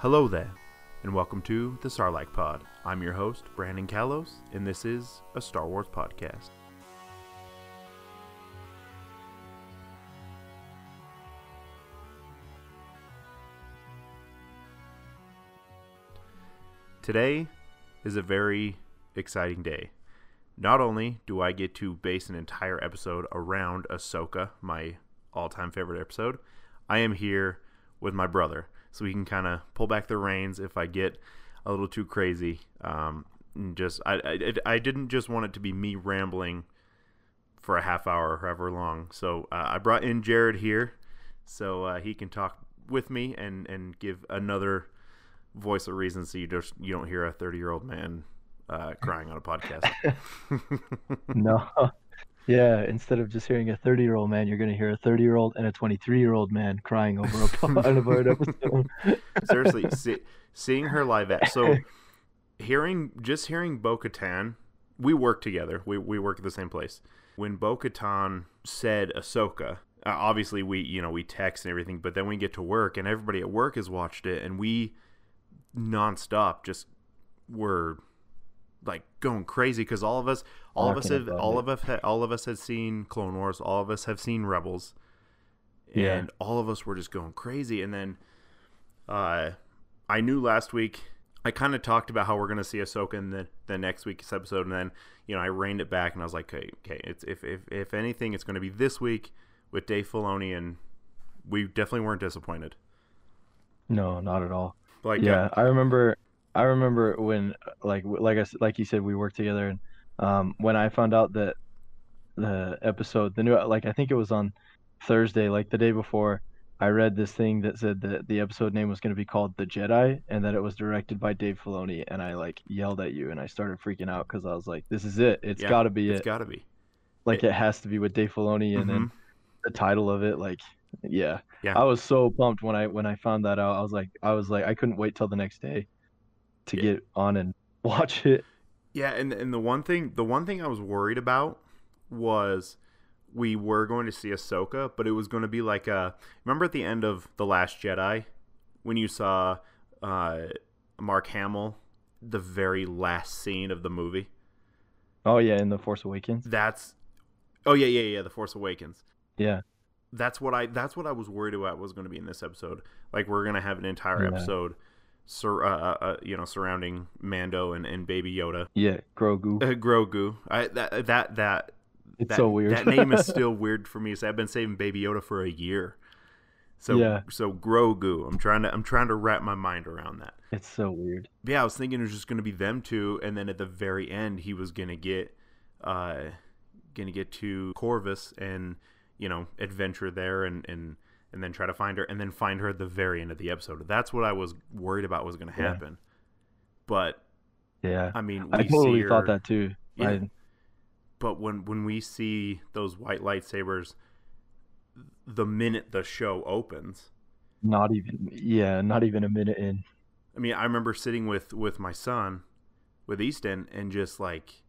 Hello there, and welcome to the Sarlacc Pod. I'm your host, Brandon Kalos, and this is a Star Wars podcast. Today is a very exciting day. Not only do I get to base an entire episode around Ahsoka, my all time favorite episode, I am here with my brother so we can kind of pull back the reins if I get a little too crazy. Um, and just I, I, I didn't just want it to be me rambling for a half hour or however long. So uh, I brought in Jared here so uh, he can talk with me and, and give another voice of reason so you just you don't hear a 30 year old man uh, crying on a podcast. no. Yeah, instead of just hearing a 30 year old man, you're going to hear a 30 year old and a 23 year old man crying over a part of an episode. Seriously, see, seeing her live at so hearing just hearing Bo Katan, we work together. We we work at the same place. When Bo Katan said Ahsoka, uh, obviously we you know we text and everything, but then we get to work and everybody at work has watched it, and we nonstop just were like going crazy because all of us, all of us have, all of us, ha- all of us had seen Clone Wars, all of us have seen Rebels, and Yeah. all of us were just going crazy. And then, uh, I knew last week. I kind of talked about how we're going to see Ahsoka in the, the next week's episode, and then you know I reined it back and I was like, okay, okay, it's if if if anything, it's going to be this week with Dave Filoni, and we definitely weren't disappointed. No, not at all. Like, yeah, uh, I remember. I remember when, like, like I like you said, we worked together, and um, when I found out that the episode, the new, like, I think it was on Thursday, like the day before, I read this thing that said that the episode name was going to be called The Jedi, and that it was directed by Dave Filoni, and I like yelled at you, and I started freaking out because I was like, "This is it! It's Yeah, got to be it's It's got to be. like, it has to be with Dave Filoni." And then Mhm. the title of it, like, yeah, Yeah. I was so pumped when I when I found that out. I was like, I was like, I couldn't wait till the next day to Yeah. get on and watch it. Yeah, and and the one thing the one thing I was worried about was we were going to see Ahsoka, but it was going to be like a remember at the end of the Last Jedi when you saw uh, Mark Hamill, the very last scene of the movie. Oh yeah, in the Force Awakens. That's oh yeah yeah yeah the Force Awakens. Yeah, That's what I that's what I was worried about was going to be in this episode. Like we're going to have an entire Yeah. episode. Sur- uh, uh, uh, you know, surrounding Mando and, and Baby Yoda, yeah, Grogu. uh, Grogu. I that that that It's that, so weird. that name is still weird for me. So I've been saving Baby Yoda for a year. So Yeah. so Grogu. I'm trying to I'm trying to wrap my mind around that. it's so weird. Yeah, I was thinking it was just going to be them two, and then at the very end, he was going to get uh going to get to Corvus and you know adventure there and and and then try to find her and then find her at the very end of the episode. That's what I was worried about was going to Yeah. happen. But Yeah, I mean, we I totally see thought that too. Yeah. I, but when when we see those white lightsabers the minute the show opens not even. Yeah, not even a minute in. i mean i remember sitting with with my son with easton and just like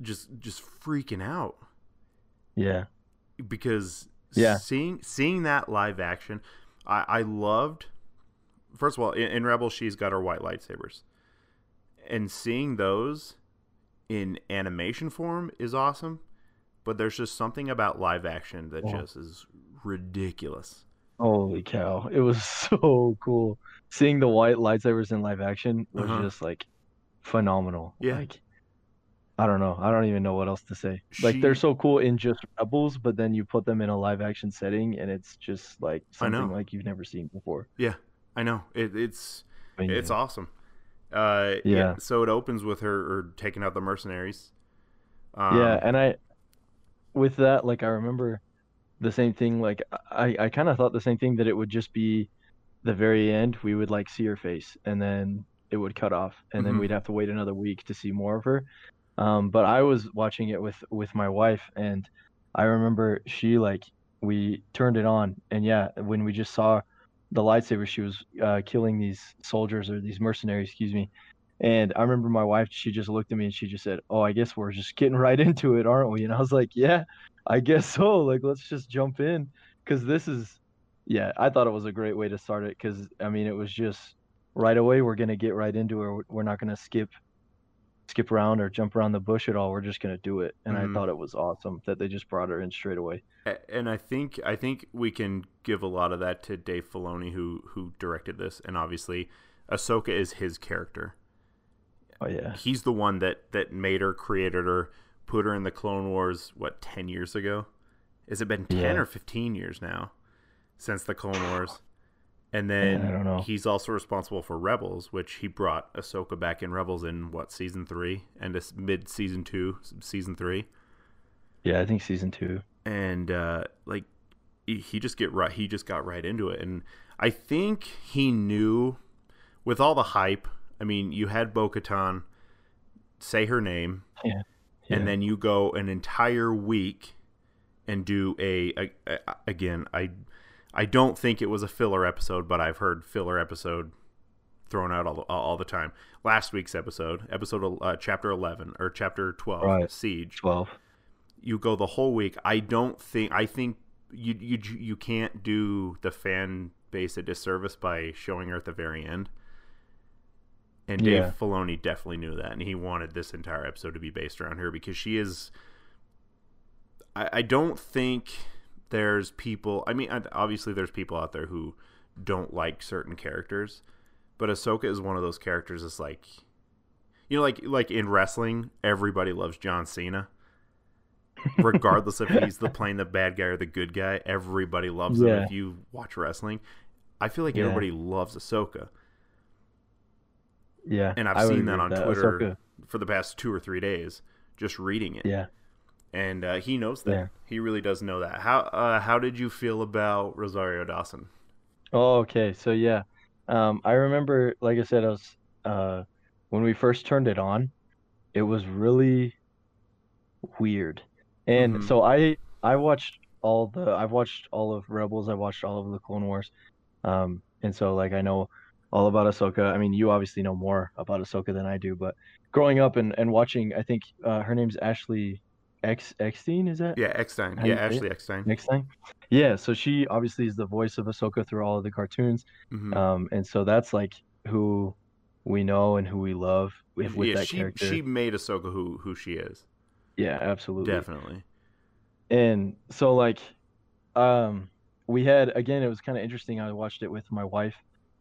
just just freaking out Yeah, because Yeah. seeing seeing that live action i i loved first of all in, in rebel she's got her white lightsabers and seeing those in animation form is awesome but there's just something about live action that Yeah. just is ridiculous holy cow, it was so cool. Seeing the white lightsabers in live action was Uh-huh. just like phenomenal. Yeah. Like, I don't know. I don't even know what else to say. Like they're so cool in just Rebels, but then you put them in a live action setting, and it's just like I something like you've never seen before. yeah i know it, it's it's Amazing. awesome uh Yeah. so it opens with her or taking out the mercenaries um, yeah, and I, with that, like I remember the same thing. Like I, I kind of thought the same thing that it would just be the very end. We would like see her face, and then it would cut off, and Mhm. then we'd have to wait another week to see more of her. Um, but I was watching it with with my wife, and I remember she like we turned it on, and yeah, when we just saw the lightsaber, she was uh, killing these soldiers or these mercenaries, excuse me. And I remember my wife, she just looked at me and she just said, Oh, I guess we're just getting right into it, aren't we? And I was like, Yeah, I guess so. Like, let's just jump in. Cause this is, yeah, I thought it was a great way to start it. Cause I mean, it was just right away. We're gonna get right into it. We're not gonna skip skip around or jump around the bush at all. We're just gonna do it. And Mhm. I thought it was awesome that they just brought her in straight away. And I think I think we can give a lot of that to Dave Filoni, who who directed this, and obviously, Ahsoka is his character. Oh yeah, He's the one that that made her, created her, put her in the Clone Wars. What ten years ago? Has it been ten Yeah. or fifteen years now since the Clone Wars? And then I don't know. he's also responsible for Rebels, which he brought Ahsoka back in Rebels in what season three and mid season two, season three. yeah. I think season two. and uh, like he just get right he just got right into it and i think he knew with all the hype i mean you had bo-katan say her name Yeah. and then you go an entire week and do a, a, a- again i i don't think it was a filler episode but i've heard filler episode thrown out all the, all the time last week's episode episode uh, chapter 11 or chapter 12 Right. siege twelve. you go the whole week. I don't think I think you you you can't do the fan base a disservice by showing her at the very end. And Dave Yeah. Filoni definitely knew that, and he wanted this entire episode to be based around her because she is. I, I don't think there's people. I mean, obviously, there's people out there who don't like certain characters, but Ahsoka is one of those characters. That's like, you know, like like in wrestling, everybody loves John Cena regardless if he's the playing the bad guy or the good guy. Everybody loves him if you watch wrestling. I feel like Yeah. everybody loves Ahsoka, Yeah, and I've I seen that on with Twitter Ahsoka, for the past two or three days, just reading it. yeah, And uh, he knows that. Yeah. He really does know that. How uh, how did you feel about Rosario Dawson? Oh, okay. So yeah, um, I remember, like I said, I was uh, when we first turned it on, it was really weird, and Mhm. so I I watched all the I've watched all of Rebels, I watched all of the Clone Wars, um, and so like I know all about Ahsoka. I mean, you obviously know more about Ahsoka than I do, but growing up and, and watching, I think uh, her name's Ashley X Eckstein, is that? Yeah, Eckstein. Yeah, you say it? Ashley Eckstein. Time, yeah. So she obviously is the voice of Ahsoka through all of the cartoons. Mhm. Um, and so that's like who we know and who we love with, with yeah, that she character. she made Ahsoka who who she is. yeah, absolutely. Definitely. And so like, um, we had again, it was kind of interesting. I watched it with my wife,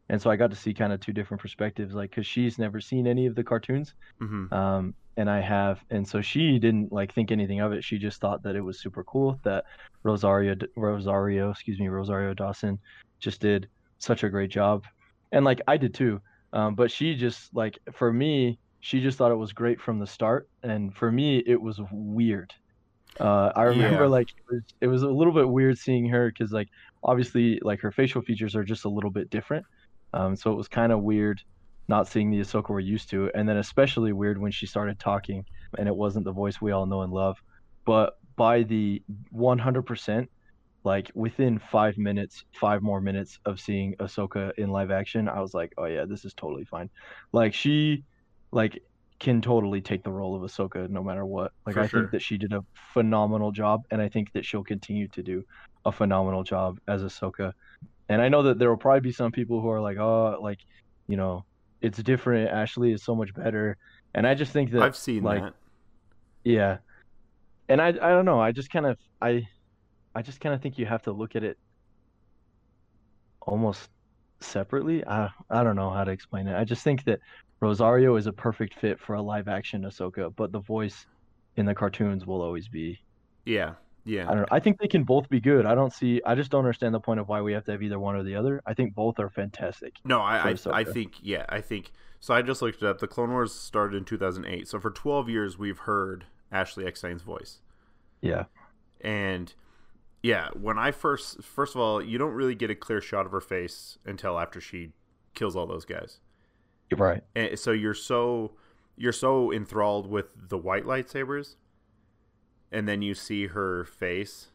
and so I got to see kind of two different perspectives, like because she's never seen any of the cartoons, hmm um, and I have, and so she didn't like think anything of it. She just thought that it was super cool that Rosario Rosario, excuse me, Rosario Dawson just did such a great job, and like I did too. Um, but she just like for me, she just thought it was great from the start, and for me, it was weird. Uh, I remember Yeah. like it was, it was a little bit weird seeing her because like obviously like her facial features are just a little bit different. Um, so it was kind of weird not seeing the Ahsoka we're used to, and then especially weird when she started talking and it wasn't the voice we all know and love. But by the 100%, like within five minutes, five more minutes of seeing Ahsoka in live action, I was like, oh yeah, this is totally fine. Like she, like can totally take the role of Ahsoka no matter what. Like For I sure. think that she did a phenomenal job, and I think that she'll continue to do a phenomenal job as Ahsoka. And I know that there will probably be some people who are like, oh, like, you know, it's different. Ashley is so much better. And I just think that I've seen like, that. yeah. And I I don't know. I just kind of I I just kind of think you have to look at it almost separately. I I don't know how to explain it. I just think that Rosario is a perfect fit for a live action Ahsoka, but the voice in the cartoons will always be Yeah, yeah. I don't know. I think they can both be good. I don't see I just don't understand the point of why we have to have either one or the other. I think both are fantastic. No, I, I, I think, yeah, I think. So I just looked it up. The Clone Wars started in 2008. So for 12 years, we've heard Ashley Eckstein's voice. Yeah. And yeah, when I first, first of all, you don't really get a clear shot of her face until after she kills all those guys. Right. And so you're so, you're so enthralled with the white lightsabers, and then you see her face,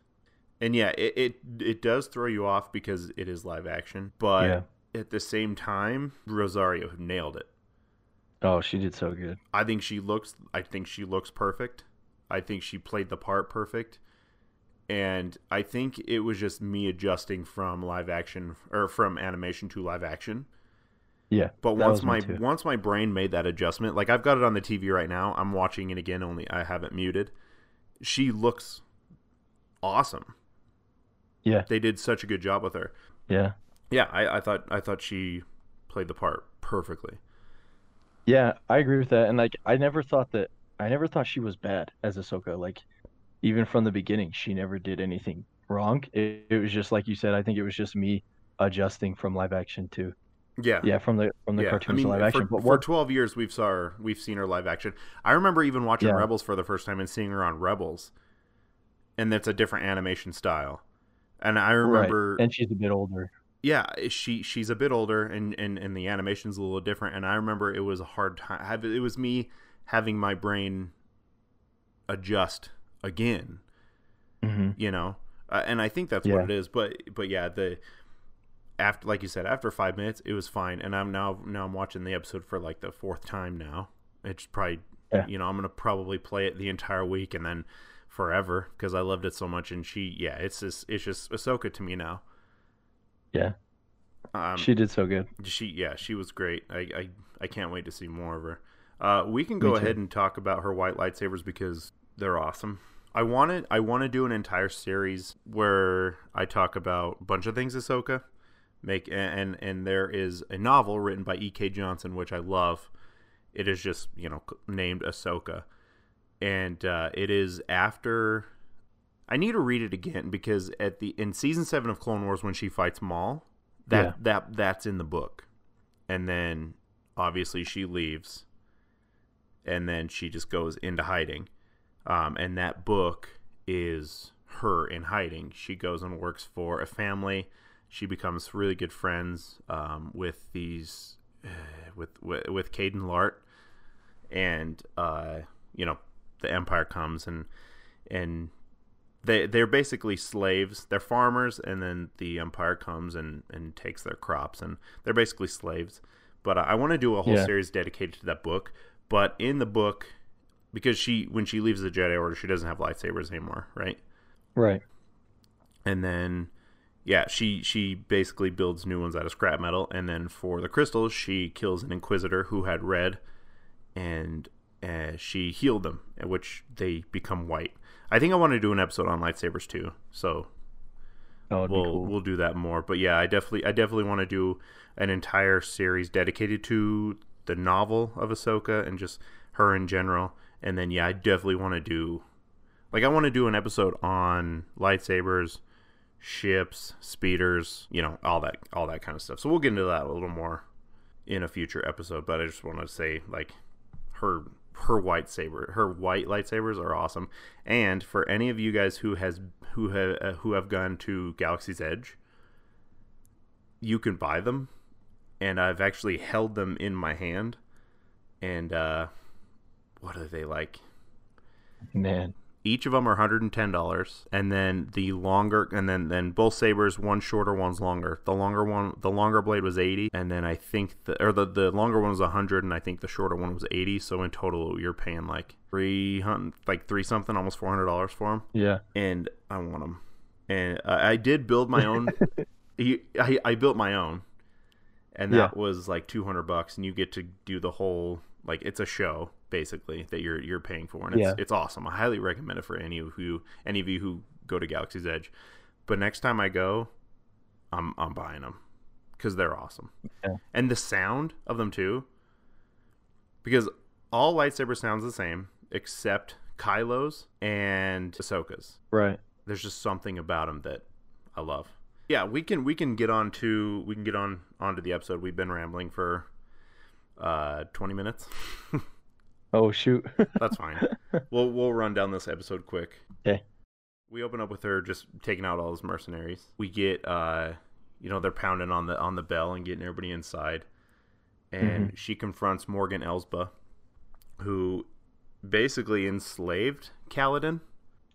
and yeah, it it, it does throw you off because it is live action, but yeah. at the same time, Rosario nailed it. Oh, she did so good. I think she looks I think she looks perfect. I think she played the part perfect. And I think it was just me adjusting from live action or from animation to live action. Yeah. But once my once my brain made that adjustment, like I've got it on the TV right now, I'm watching it again. Only I have it muted. She looks awesome. Yeah. They did such a good job with her. Yeah. Yeah, I, I thought I thought she played the part perfectly. Yeah, I agree with that. And like I never thought that I never thought she was bad as Ahsoka. Like even from the beginning, she never did anything wrong. It, it was just like you said, I think it was just me adjusting from live action to Yeah, yeah, from the from the yeah. cartoons I mean, to live action. for, But for what 12 years we've saw her, we've seen her live action. I remember even watching Yeah. Rebels for the first time and seeing her on Rebels, and that's a different animation style. And I remember, right. and she's a bit older. yeah, she she's a bit older, and and and the animation's a little different. And I remember it was a hard time. It was me having my brain adjust again hmm you know uh, and i think that's Yeah. what it is but but yeah the after like you said after five minutes it was fine. And i'm now now i'm watching the episode for like the fourth time now. It's probably Yeah. you know i'm gonna probably play it the entire week and then forever because i loved it so much. And she yeah it's just it's just ahsoka to me now. Yeah. um she did so good. she yeah she was great. I i, I can't wait to see more of her. Uh we can go ahead and talk about her white lightsabers because they're awesome. I wanted i want to do an entire series where i talk about a bunch of things ahsoka make and and there is a novel written by ek johnson which i love it is just you know named ahsoka and uh it is after I need to read it again because at the in season seven of Clone Wars when she fights Maul, that Yeah. that that's in the book, and then obviously she leaves, and then she just goes into hiding, um, and that book is her in hiding. She goes and works for a family. She becomes really good friends um, with these with with, with Kaeden Larte, and uh, you know the Empire comes and and they they're basically slaves. They're farmers, and then the Empire comes and and takes their crops, and they're basically slaves. But I want to do a whole Yeah. series dedicated to that book. But in the book, because she when she leaves the Jedi Order, she doesn't have lightsabers anymore, right? Right. and then yeah she she basically builds new ones out of scrap metal and then for the crystals she kills an inquisitor who had red and uh, she healed them at which they become white. I think i want to do an episode on lightsabers too so we'll cool. we'll do that more. But yeah i definitely i definitely want to do an entire series dedicated to the novel of ahsoka and just her in general. And then yeah i definitely want to do like i want to do an episode on lightsabers ships speeders you know all that all that kind of stuff. So we'll get into that a little more in a future episode but i just want to say like her her white saber her white lightsabers are awesome. And for any of you guys who has who have uh, who have gone to galaxy's edge you can buy them. And i've actually held them in my hand. And uh what are they like? Man. Each of them are $110 and then the longer and then then both sabers one shorter one's longer. The longer one the longer blade was 80 and then i think the or the, the longer one was 100 and i think the shorter one was 80 so in total you're paying like 300 like 3 something almost $400 for them Yeah. and i want them and uh, i did build my own I, I, I built my own. And that was like 200 bucks and you get to do the whole like it's a show basically that you're you're paying for and it's Yeah. it's awesome. I highly recommend it for any of who any of you who go to Galaxy's Edge. But next time I go, I'm I'm buying them cuz they're awesome. Yeah. And the sound of them too because all lightsaber sounds the same except Kylo's and Ahsoka's Right. there's just something about them that I love. Yeah, we can we can get on to we can get on onto the episode. We've been rambling for uh 20 minutes. Oh shoot. That's fine. we'll we'll run down this episode quick. Okay. We open up with her just taking out all those mercenaries. We get uh you know they're pounding on the on the bell and getting everybody inside. And she confronts Morgan Elsbeth who basically enslaved Calodan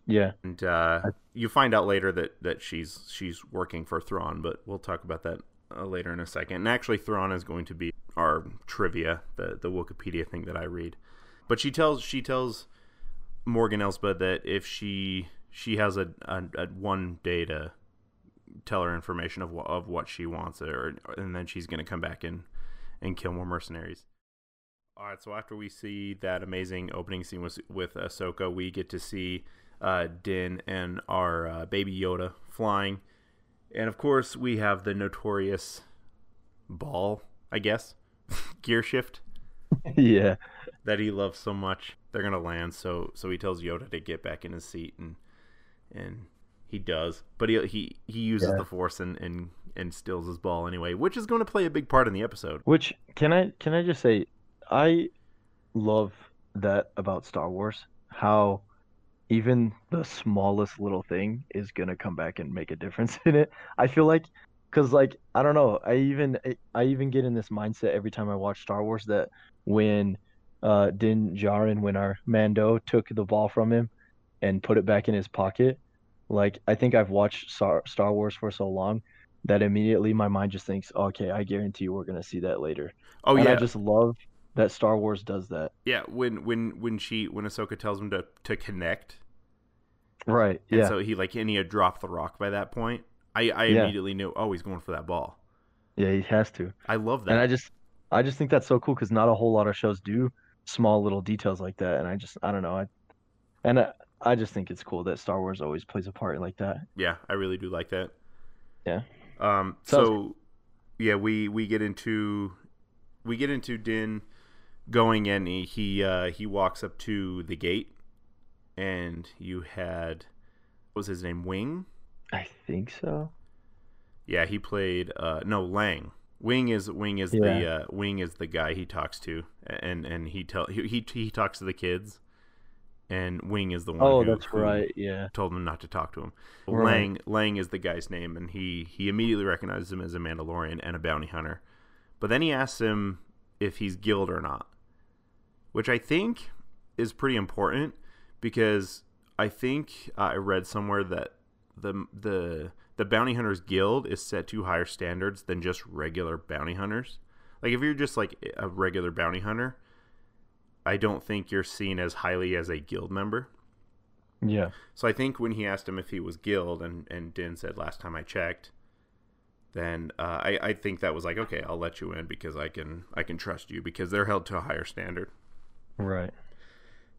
yeah. and uh, you find out later that that she's she's working for Thrawn, but we'll talk about that uh, later in a second. And actually, Thrawn is going to be our trivia, the the Wikipedia thing that I read. But she tells she tells Morgan Elsbeth that if she she has a, a, a one day to tell her information of what of what she wants, or and then she's going to come back and and kill more mercenaries. All right, so after we see that amazing opening scene with with Ahsoka, we get to see uh, Din and our uh, baby Yoda flying, and of course we have the notorious ball, I guess, gear shift yeah. That he loves so much. They're gonna land, so so he tells Yoda to get back in his seat, and and he does, but he he he uses Yeah. the Force and and and steals his ball anyway, which is going to play a big part in the episode. Which can I can I just say, I love that about Star Wars. How even the smallest little thing is gonna come back and make a difference in it. I feel like, cause like I don't know. I even I even get in this mindset every time I watch Star Wars that when uh Din Djarin, when our Mando took the ball from him and put it back in his pocket, like I think I've watched Star Star Wars for so long that immediately my mind just thinks, okay, I guarantee you we're gonna see that later. Oh and yeah, I just love that Star Wars does that. yeah. When when when she when Ahsoka tells him to to connect, Right. and Yeah. so he like and he had dropped the rock by that point. I I Yeah. immediately knew, oh, he's going for that ball. yeah, he has to. I love that. And I just I just think that's so cool because not a whole lot of shows do small little details like that. And I just I don't know. I and I, I just think it's cool that Star Wars always plays a part like that. Yeah, I really do like that. Yeah. Um. Sounds So, yeah, we we get into we get into Din going in. He he, uh, he walks up to the gate, and you had what was his name Wing. I think so. Yeah, he played uh no Lang. Wing is Wing is the uh, Wing is the guy he talks to, and and he tell he he, he talks to the kids, and Wing is the one. Oh, who, that's who right. Yeah. told him not to talk to him. Right. Lang Lang is the guy's name, and he he immediately recognizes him as a Mandalorian and a bounty hunter. But then he asks him if he's guild or not, which I think is pretty important because I think uh, I read somewhere that the the the bounty hunters guild is set to higher standards than just regular bounty hunters. Like if you're just like a regular bounty hunter, I don't think you're seen as highly as a guild member. Yeah. So I think when he asked him if he was guild, and and Din said last time I checked, then uh, I I think that was like okay, I'll let you in because I can I can trust you because they're held to a higher standard. Right.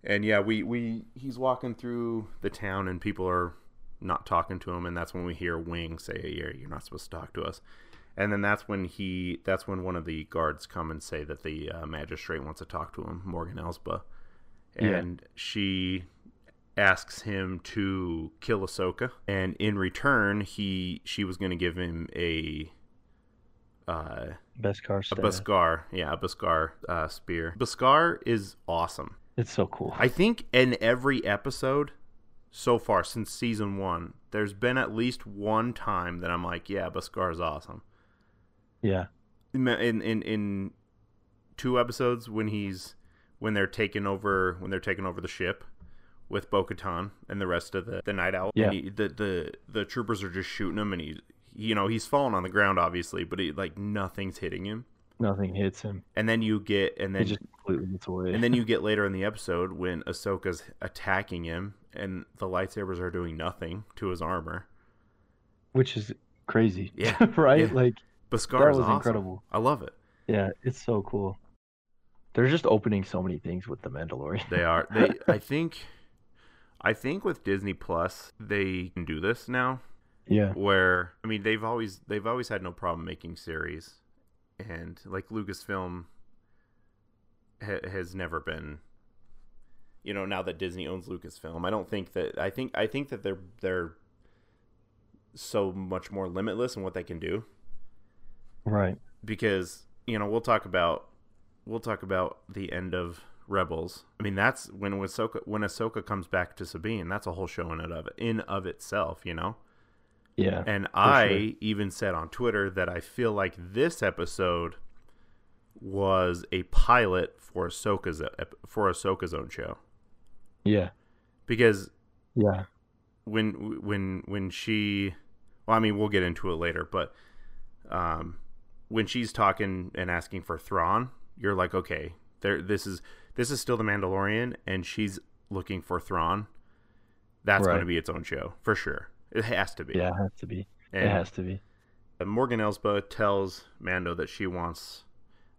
And yeah, we we he's walking through the town and people are not talking to him, and that's when we hear Wing say, "Yeah, you're not supposed to talk to us." And then that's when he that's when one of the guards come and say that the uh, magistrate wants to talk to him, Morgan Elsbeth, Yeah. and she asks him to kill Ahsoka, and in return, he she was going to give him a uh, Beskar a. Beskar, yeah, a Beskar uh, spear. Beskar is awesome. It's so cool. I think in every episode so far since season one, there's been at least one time that I'm like, yeah, Beskar is awesome. yeah. In in in, two episodes when he's when they're taking over when they're taking over the ship with Bo-Katan and the rest of the, the Nite Owl. Yeah. He, the the the troopers are just shooting him, and he you know he's falling on the ground obviously, but he, like nothing's hitting him. Nothing hits him. And then you get and He then just completely gets away. and then you get later in the episode when Ahsoka's attacking him and the lightsabers are doing nothing to his armor. Which is crazy. Yeah, right? yeah. Like Beskar that is was awesome. incredible. I love it. Yeah, it's so cool. They're just opening so many things with the Mandalorian. They are. They. I think. I think with Disney Plus they can do this now. yeah. Where I mean they've always they've always had no problem making series, and like Lucasfilm ha- has never been. You know, now that Disney owns Lucasfilm, I don't think that I think I think that they're they're so much more limitless in what they can do. Right. because you know we'll talk about we'll talk about the end of Rebels. I mean that's when Ahsoka when Ahsoka comes back to Sabine. That's a whole show in and of in of itself, you know. Yeah. And I sure. even said on Twitter that I feel like this episode was a pilot for Ahsoka's for Ahsoka's own show Yeah. because Yeah. when when when she well i mean we'll get into it later but um when she's talking and asking for Thrawn you're like okay there this is this is still the Mandalorian and she's looking for Thrawn that's going to be its own show for sure it has to be Yeah, it has to be. and it has to be. Morgan Elsbeth tells Mando that she wants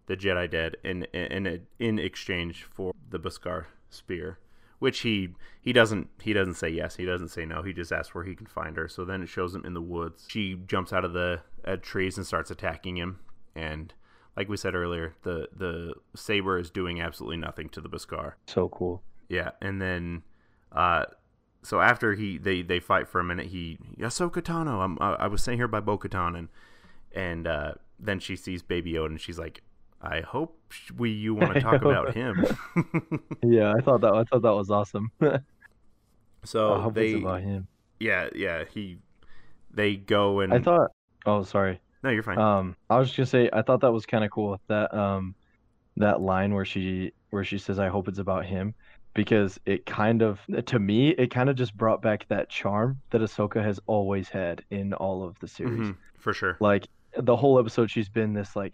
the Jedi dead in in in exchange for the Beskar spear, which he he doesn't he doesn't say yes, he doesn't say no. He just asks where he can find her. So then it shows him in the woods. She jumps out of the uh, trees and starts attacking him, and like we said earlier, the the saber is doing absolutely nothing to the Beskar. So cool. Yeah, and then, uh, so after he they they fight for a minute, he Ahsoka Tano. I'm I was sent here by Bo-Katan, and and uh, then she sees Baby Yoda, and she's like, I hope we you want to talk about him. yeah, I thought that I thought that was awesome. so I hope they, about him. yeah, yeah, he, they go and I thought. Oh, sorry. no, you're fine. Um, I was just gonna say I thought that was kind of cool that um, that line where she where she says I hope it's about him because it kind of to me it kind of just brought back that charm that Ahsoka has always had in all of the series. Mhm, for sure. Like the whole episode, she's been this like,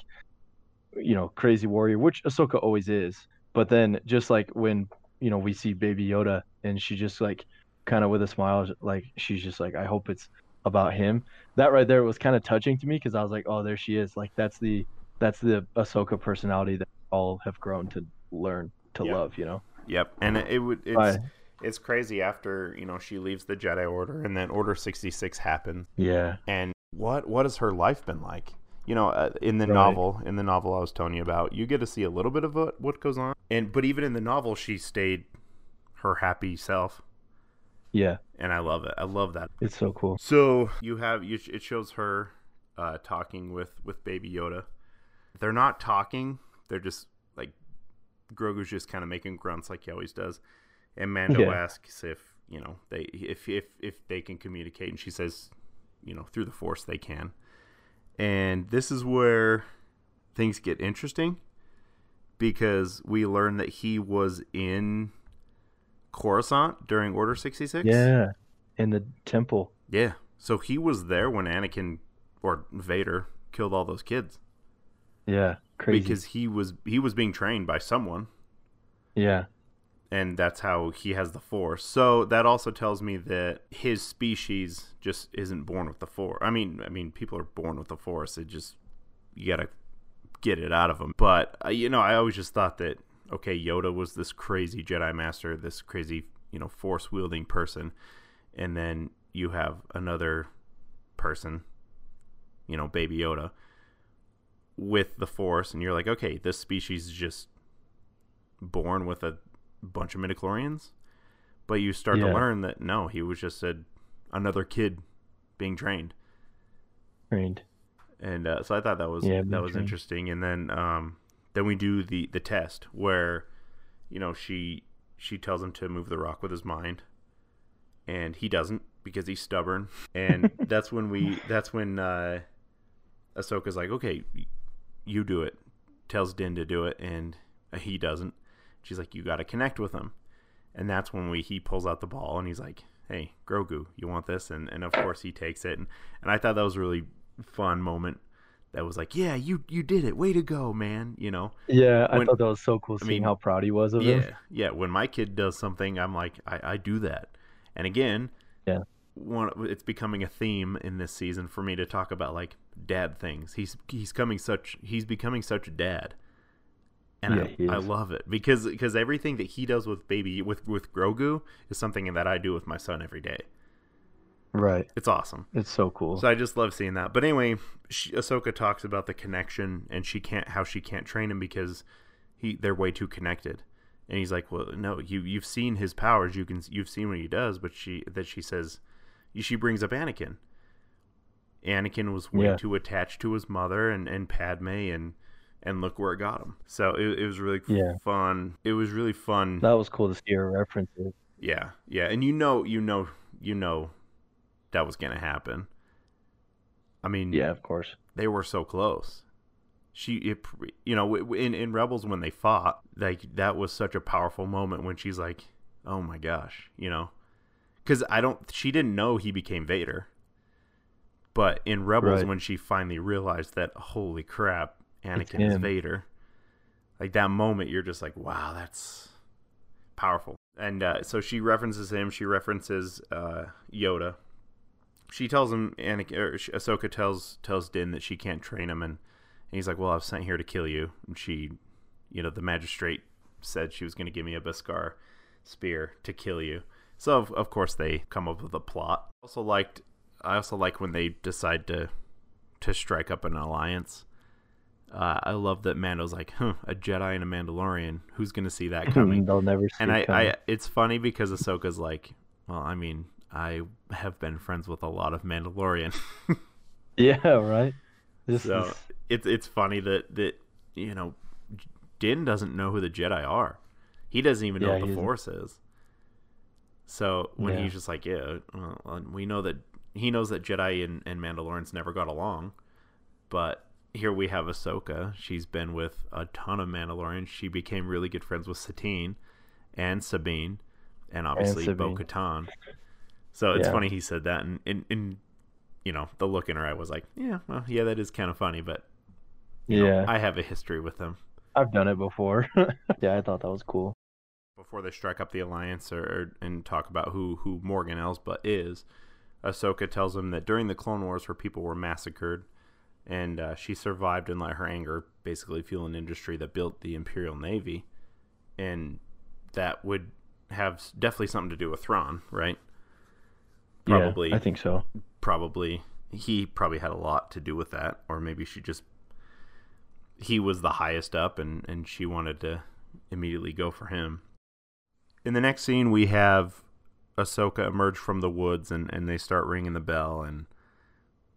you know, crazy warrior, which Ahsoka always is. But then just like when you know we see Baby Yoda, and she just like kind of with a smile, like she's just like, I hope it's about him. That right there was kind of touching to me because I was like, oh, there she is. Like that's the that's the Ahsoka personality that all have grown to learn to Yeah. love. You know. Yep, and it, it would it's Right. it's crazy after you know she leaves the Jedi Order, and then Order sixty six happens. Yeah. and what what has her life been like you know uh, in the Right. novel in the novel i was telling you about you get to see a little bit of what, what goes on and but even in the novel she stayed her happy self Yeah. and i love it i love that It's so cool. so you have you, it shows her uh, talking with with baby yoda they're not talking they're just grogu's just kind of making grunts like he always does and mando Yeah. asks if you know they if if if they can communicate and she says you know through the force they can and this is where things get interesting because we learn that he was in Coruscant during Order 66 Yeah. In the temple. yeah. So he was there when Anakin or Vader killed all those kids Yeah. Crazy. because he was he was being trained by someone yeah. and that's how he has the force. So that also tells me that his species just isn't born with the force. I mean, I mean people are born with the force. It just you got to get it out of them. But uh, you know, I always just thought that okay, Yoda was this crazy Jedi master, this crazy, you know, force wielding person and then you have another person, you know, baby Yoda with the force and you're like, okay, this species is just born with a bunch of midichlorians? But you start to learn that no he was just a, another kid being trained. Trained. and uh, so i thought that was Yeah, that was trained. interesting. And then um then we do the the test where you know she she tells him to move the rock with his mind and he doesn't because he's stubborn. And that's when we that's when uh ahsoka's like okay you do it tells din to do it and he doesn't. She's like you got to connect with him. And that's when we he pulls out the ball and he's like hey grogu you want this? And and of course he takes it. And, and i thought that was a really fun moment that was like yeah you you did it. Way to go man you know? Yeah, I thought that was so cool I seeing mean, how proud he was of yeah him. yeah when my kid does something i'm like i, I do that. And again Yeah. one it's becoming a theme in this season for me to talk about like dad things he's he's coming such he's becoming such a dad and Yeah, I, I love it because because everything that he does with baby with with grogu is something that i do with my son every day Right. it's awesome It's so cool. so I just love seeing that. But anyway, she, Ahsoka talks about the connection and she can't how she can't train him because he they're way too connected. And he's like, "Well, no, you you've seen his powers. You can you've seen what he does." But she that she says she brings up Anakin. Anakin was way Yeah. too attached to his mother and and Padme and and look where it got him. So it, it was really Yeah. fun. It was really fun. that was cool to see her references. Yeah, yeah, and you know, you know, you know, that was gonna happen. I mean, Yeah, of course. they were so close. She, it, you know, in in Rebels when they fought, like that was such a powerful moment when she's like, "Oh my gosh," you know, because I don't, she didn't know he became Vader. But in Rebels, Right. when she finally realized that, holy crap, Anakin is. Vader, like that moment, you're just like, wow, that's powerful. And uh, so she references him. She references uh, Yoda. She tells him, Anakin, or Ahsoka tells tells Din that she can't train him, and And he's like, "Well, I was sent here to kill you." And she, you know, the magistrate said she was going to give me a Beskar spear to kill you. So of, of course they come up with a plot. Also liked I also like when they decide to to strike up an alliance. Uh, I love that Mando's like, huh, a Jedi and a Mandalorian. Who's gonna see that coming? They'll never see and I, coming. I, it's funny because Ahsoka's like, well, I mean, I have been friends with a lot of Mandalorian, Yeah, right. This so is it's it's funny that that you know, Din doesn't know who the Jedi are. He doesn't even know Yeah, what the. Force is. So when Yeah. he's just like, yeah, well, we know that he knows that Jedi and, and Mandalorians never got along, but here we have Ahsoka. She's been with a ton of Mandalorians. She became really good friends with Satine and Sabine, and obviously Bo Katan. So it's Yeah. funny he said that, and, and, and you know the look in her eye was like, yeah, well, yeah, that is kind of funny, but you know, yeah. I have a history with them. I've done it before. yeah, I thought that was cool. before they strike up the alliance or, or and talk about who who Morgan Elsbeth is, Ahsoka tells him that during the Clone Wars, her people were massacred, and uh, she survived and let her anger basically fuel an industry that built the Imperial Navy, and that would have definitely something to do with Thrawn, right? Yeah, Probably, I think so. probably he probably had a lot to do with that, or maybe she just he was the highest up, and and she wanted to immediately go for him. In the next scene, we have Ahsoka emerge from the woods, and and they start ringing the bell, and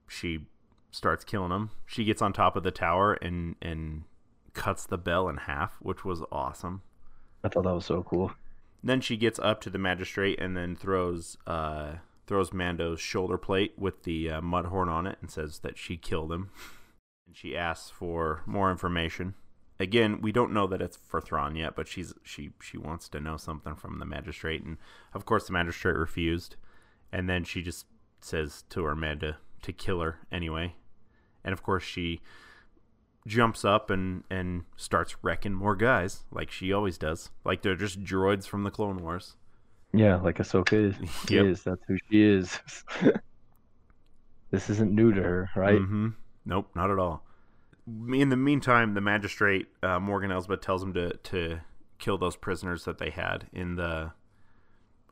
she starts killing them. She gets on top of the tower and and cuts the bell in half, which was awesome. I thought that was so cool. Then she gets up to the magistrate and then throws uh, throws Mando's shoulder plate with the uh, mud horn on it and says that she killed him. And she asks for more information. Again, we don't know that it's for Thrawn yet, but she's she she wants to know something from the magistrate, and of course the magistrate refused. And then she just says to her man to, to kill her anyway. And of course she jumps up and and starts wrecking more guys like she always does. Like they're just droids from the Clone Wars. Yeah, like Ahsoka is. She Yep. is. That's who she is. this isn't new to her, right? Mm-hmm. Nope, not at all. In the meantime, the magistrate uh, Morgan Elsbeth tells him to to kill those prisoners that they had in the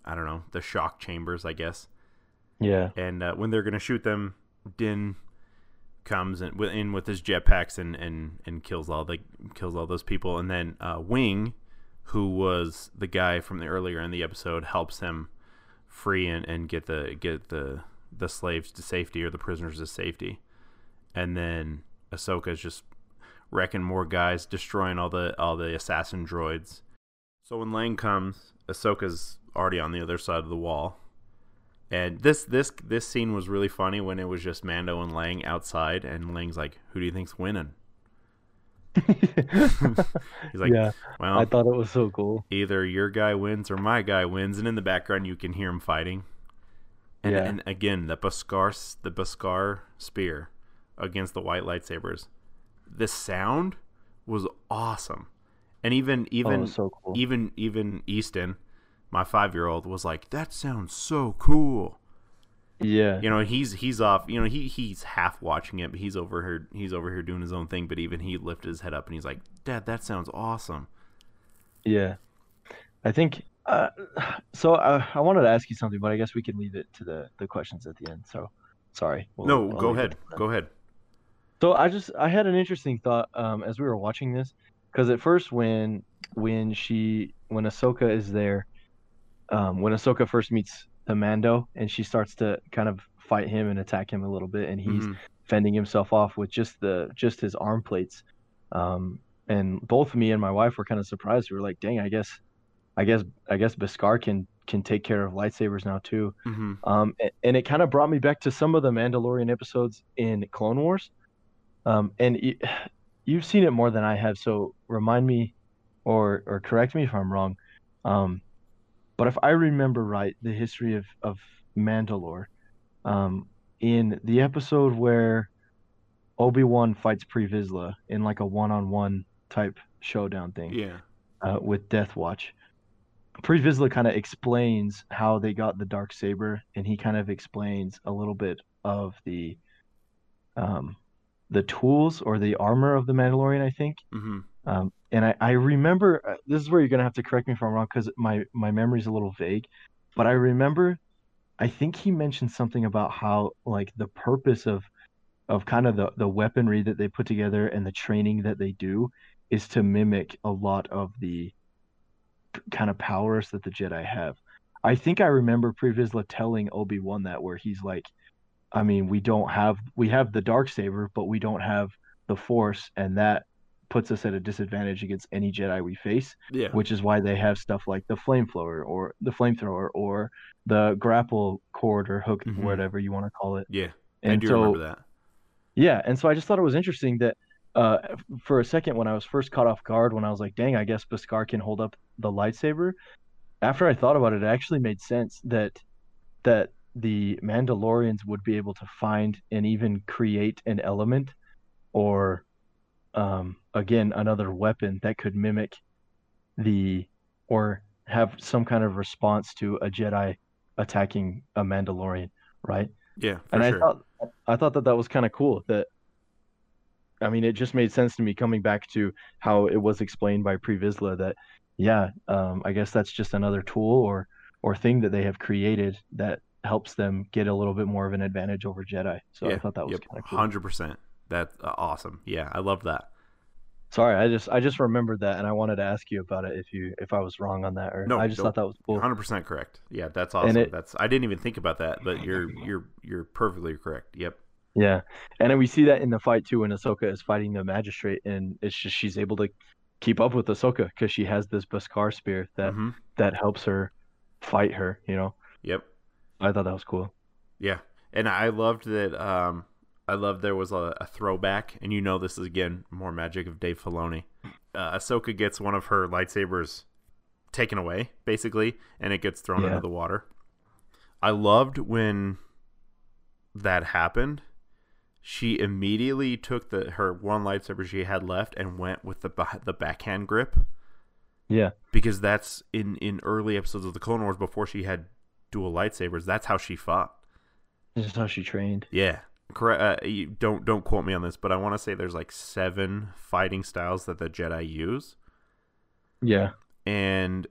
I don't know the shock chambers, I guess. Yeah. And uh, when they're gonna shoot them, Din comes in, in with his jetpacks and, and, and kills all the kills all those people. And then uh, Wing, who was the guy from the earlier in the episode, helps him free and, and get the get the the slaves to safety or the prisoners to safety. And then Ahsoka's just wrecking more guys, destroying all the all the assassin droids. So when Lang comes, Ahsoka's already on the other side of the wall. And this this this scene was really funny when it was just Mando and Lang outside, and Lang's like, "Who do you think's winning?" He's like, yeah, "Well, I thought it was so cool. either your guy wins or my guy wins." And in the background, you can hear him fighting. And, Yeah. and again, the Beskar s- the Beskar spear against the white lightsabers. The sound was awesome, and even Oh, even was so cool. even even Easton, my five year old, was like, "That sounds so cool." yeah, you know he's he's off you know he he's half watching it but he's over here he's over here doing his own thing but even he lifted his head up and he's like dad that sounds awesome yeah. I think. Uh, so uh, I wanted to ask you something, but I guess we can leave it to the the questions at the end. So, sorry. We'll- no I'll go ahead go ahead So I just I had an interesting thought um, as we were watching this because at first when when she when Ahsoka is there, um, when Ahsoka first meets the Mando and she starts to kind of fight him and attack him a little bit, and he's Mhm. fending himself off with just the just his arm plates. Um, and both me and my wife were kind of surprised. We were like, "Dang, I guess, I guess, I guess Beskar can can take care of lightsabers now too." Mhm. Um, a- and it kind of brought me back to some of the Mandalorian episodes in Clone Wars. Um, and y- you've seen it more than I have, so remind me, or or correct me if I'm wrong. Um, but if I remember right, the history of of Mandalore, um, in the episode where Obi Wan fights Pre Vizsla in like a one on one type showdown thing yeah uh, with Death Watch. Pre Vizsla kind of explains how they got the dark saber, and he kind of explains a little bit of the, um, the tools or the armor of the Mandalorian, I think. hmm Um, and I, I remember uh, this is where you're gonna have to correct me if I'm wrong because my my memory's a little vague, but I remember I think he mentioned something about how like the purpose of of kind of the the weaponry that they put together and the training that they do is to mimic a lot of the kind of powers that the Jedi have. I think I remember Pre Vizsla telling Obi-Wan that where he's like, I mean, we don't have we have the dark saber, but we don't have the Force, and that puts us at a disadvantage against any Jedi we face, Yeah. which is why they have stuff like the flamethrower or the flamethrower or the grapple cord or hook, Mhm. whatever you want to call it. yeah. I And do so remember that. yeah, and so I just thought it was interesting that uh, for a second when I was first caught off guard, when I was like, "Dang, I guess Beskar can hold up the lightsaber." After I thought about it, it actually made sense that that the Mandalorians would be able to find and even create an element, or um, again another weapon that could mimic the or have some kind of response to a Jedi attacking a Mandalorian, right? Yeah, and sure. I thought I thought that that was kind of cool. That I mean, it just made sense to me coming back to how it was explained by Pre Vizsla that yeah, um, I guess that's just another tool or or thing that they have created that helps them get a little bit more of an advantage over Jedi. So I thought that was yep, kind of cool. hundred percent. That's uh, awesome. Yeah, I love that. Sorry, I just I just remembered that and I wanted to ask you about it if you if I was wrong on that or No, I just thought that was cool. Hundred percent correct. Yeah, that's awesome. it- that's I didn't even think about that, but you're you're you're perfectly correct. Yep. Yeah, and then we see that in the fight too when Ahsoka is fighting the magistrate, and it's just she's able to keep up with Ahsoka because she has this Beskar spear that hmm that helps her fight her. You know, Yep. I thought that was cool. Yeah, and I loved that. Um, I loved there was a, a throwback, and you know this is again more magic of Dave Filoni. Uh, Ahsoka gets one of her lightsabers taken away, basically, and it gets thrown Yeah. into the water. I loved when that happened. She immediately took the her one lightsaber she had left and went with the the backhand grip Yeah, because that's in in early episodes of the Clone Wars before she had dual lightsabers. That's how she fought. this is how she trained. Yeah, correct. Uh, you don't don't quote me on this, but I want to say there's like seven fighting styles that the Jedi use, Yeah, and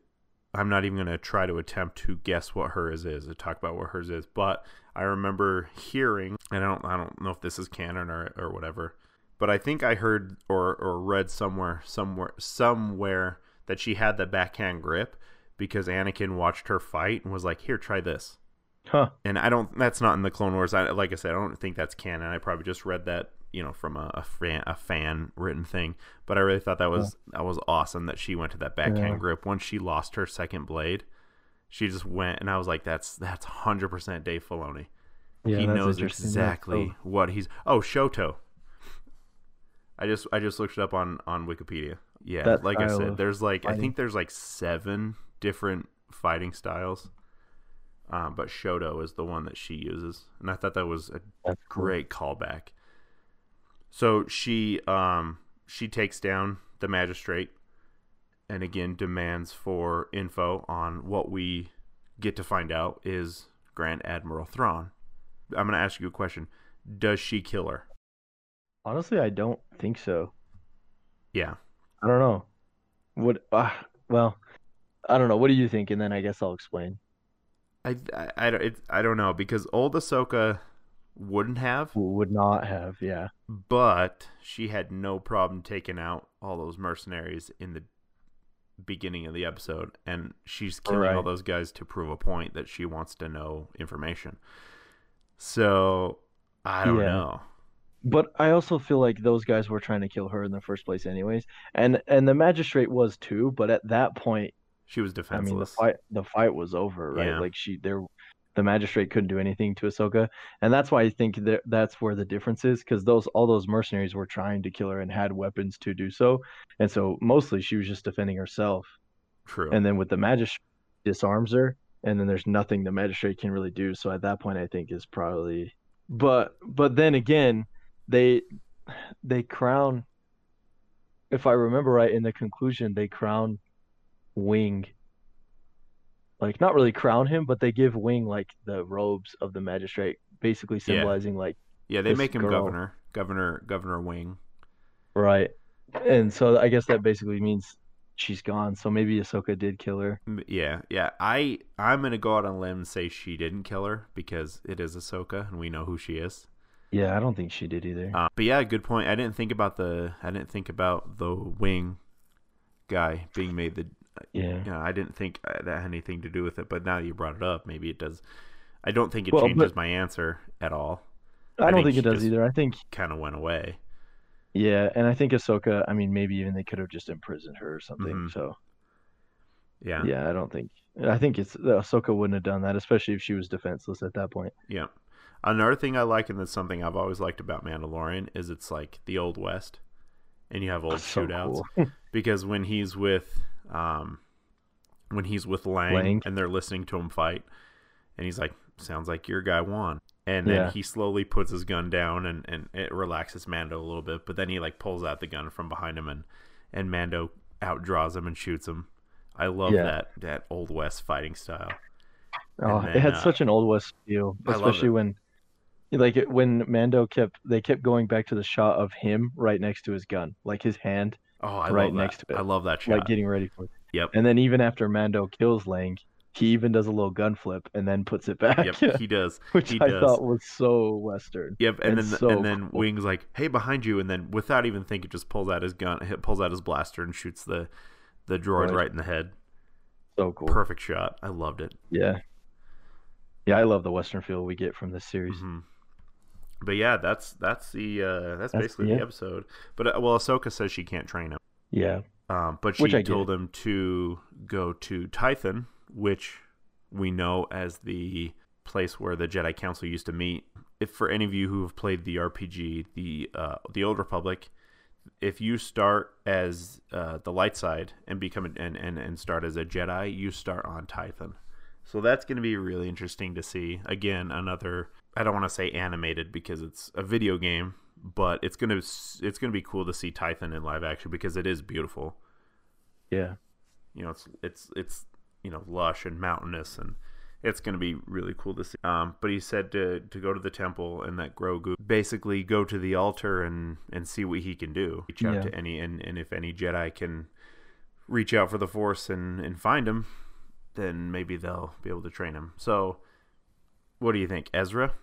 I'm not even gonna try to attempt to guess what hers is to talk about what hers is. But I remember hearing, and I don't I don't know if this is canon or or whatever, but I think I heard or or read somewhere somewhere somewhere that she had the backhand grip because Anakin watched her fight and was like, "Here, try this." huh? and I don't. That's not in the Clone Wars. I, like I said, I don't think that's canon. I probably just read that, you know, from a, a fan a fan written thing. But I really thought that was that was awesome that she went to that backhand Yeah. grip once she lost her second blade. She just went, and I was like, "That's that's hundred percent Dave Filoni. Yeah, he knows exactly what he's." Oh, Shoto. I just I just looked it up on on Wikipedia. Yeah, That like I said, there's like I think there's like seven different fighting styles. Um, but Shoto is the one that she uses, and I thought that was a That's cool. great callback. So she um she takes down the magistrate, and again demands for info on what we get to find out is Grand Admiral Thrawn. I'm gonna ask you a question: Does she kill her? Honestly, I don't think so. Yeah. I don't know. What? Uh, well, I don't know. What do you think? And then I guess I'll explain. I I, I, don't- it, I don't know because old Ahsoka wouldn't have, Would not have. Yeah. but she had no problem taking out all those mercenaries in the beginning of the episode, and she's killing all Right. those guys to prove a point that she wants to know information. So I don't Yeah. know. But I also feel like those guys were trying to kill her in the first place, anyways. And and the magistrate was too. But at that point, She was defenseless. I mean, the fight the fight was over, right? Yeah. Like she there, the magistrate couldn't do anything to Ahsoka, and that's why I think that that's where the difference is, because those all those mercenaries were trying to kill her and had weapons to do so, and so mostly she was just defending herself. True. And then with the magistrate disarms her, and then there's nothing the magistrate can really do. So at that point, I think is probably. But but then again, they they crown. If I remember right, in the conclusion, they crown Wing. Like not really crown him, but they give Wing like the robes of the magistrate, basically Yeah. symbolizing like yeah, they make him girl- governor Governor Governor Wing. Right. And so I guess that basically means she's gone. So maybe Ahsoka did kill her. Yeah, yeah. I I'm gonna go out on a limb and say she didn't kill her because it is Ahsoka and we know who she is. Yeah, I don't think she did either. Uh, but yeah, good point. I didn't think about the I didn't think about the wing guy being made the. Yeah. You know, I didn't think uh, that had anything to do with it. But now you brought it up, maybe it does. I don't think it Well, changes but- my answer at all. I I don't think think, it does either. I think Kind of went away. yeah, and I think Ahsoka. I mean, maybe even they could have just imprisoned her or something. Mhm. So Yeah. yeah, I don't think. I think it's Ahsoka wouldn't have done that, especially if she was defenseless at that point. Yeah. Another thing I like, and that's something I've always liked about Mandalorian, is it's like the old west, and you have old So shootouts. cool. Because when he's with, um, when he's with Lang, Lang. and they're listening to him fight, and he's like, "Sounds like your guy won." And then Yeah. he slowly puts his gun down, and and it relaxes Mando a little bit. But then he like pulls out the gun from behind him, and and Mando outdraws him and shoots him. I love Yeah. that that old west fighting style. Oh, then, it had uh, such an old west feel, especially when, like, it, when Mando kept they kept going back to the shot of him right next to his gun, like his hand, Oh, I Right love that. next to it. I love that shot. like getting ready for it. Yep. And then even after Mando kills Lang, he even does a little gun flip and then puts it back, Yep, he does. which he I does. thought was so western. Yep, and It's then so and then cool. Wings like, "Hey, behind you!" And then without even thinking, just pulls out his gun, pulls out his blaster, and shoots the the droid Right. right in the head. So cool. Perfect shot. I loved it. Yeah. Yeah, I love the western feel we get from this series. hmm But yeah, that's that's the uh, that's, That's- basically yeah. the episode. But uh, well, Ahsoka says she can't train him, Yeah. um, but she Which I get. told him to go to Tython, which we know as the place where the Jedi Council used to meet. If for any of you who have played the RPG, the uh, the Old Republic, if you start as uh, the light side and become a, and, and and start as a Jedi, you start on Tython. So that's going to be really interesting to see. Again, another I don't want to say animated because it's a video game, but it's going to it's going to be cool to see Tython in live action because it is beautiful. Yeah. You know, it's it's it's you know lush and mountainous and it's going to be really cool to see. Um, but he said to to go to the temple and that Grogu basically go to the altar and and see what he can do. Reach out Yeah. to any and and if any Jedi can reach out for the Force and and find him, then maybe they'll be able to train him. So, what do you think, Ezra?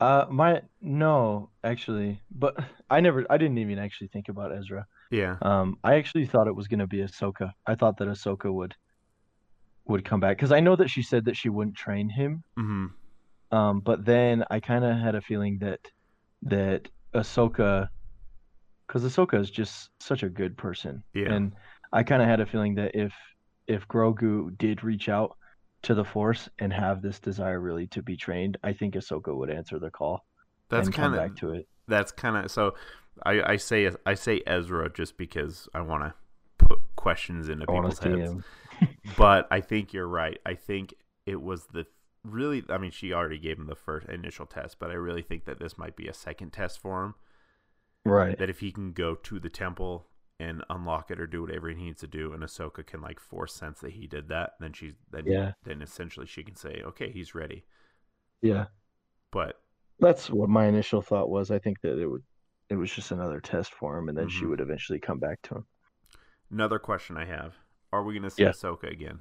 Uh my no, actually. But I never I didn't even actually think about Ezra. Yeah. Um I actually thought it was going to be Ahsoka. I thought that Ahsoka would would come back cuz I know that she said that she wouldn't train him. hmm Um but then I kind of had a feeling that that Ahsoka cuz Ahsoka is just such a good person. Yeah. And I kind of had a feeling that if if Grogu did reach out to the Force and have this desire really to be trained, I think Ahsoka would answer the call That's kind of back to it. that's kind of so. I I say I say Ezra just because I want to put questions into I people's heads. but I think you're right. I think it was the really. I mean, she already gave him the first initial test, but I really think that this might be a second test for him. Right. That if he can go to the temple and unlock it or do whatever he needs to do, and Ahsoka can like force sense that he did that, then she's then Yeah. then essentially she can say, okay, he's ready. Yeah. But That's what my initial thought was. I think that it would it was just another test for him and then she Mhm. would eventually come back to him. another question I have: Are we going to see Yeah. Ahsoka again?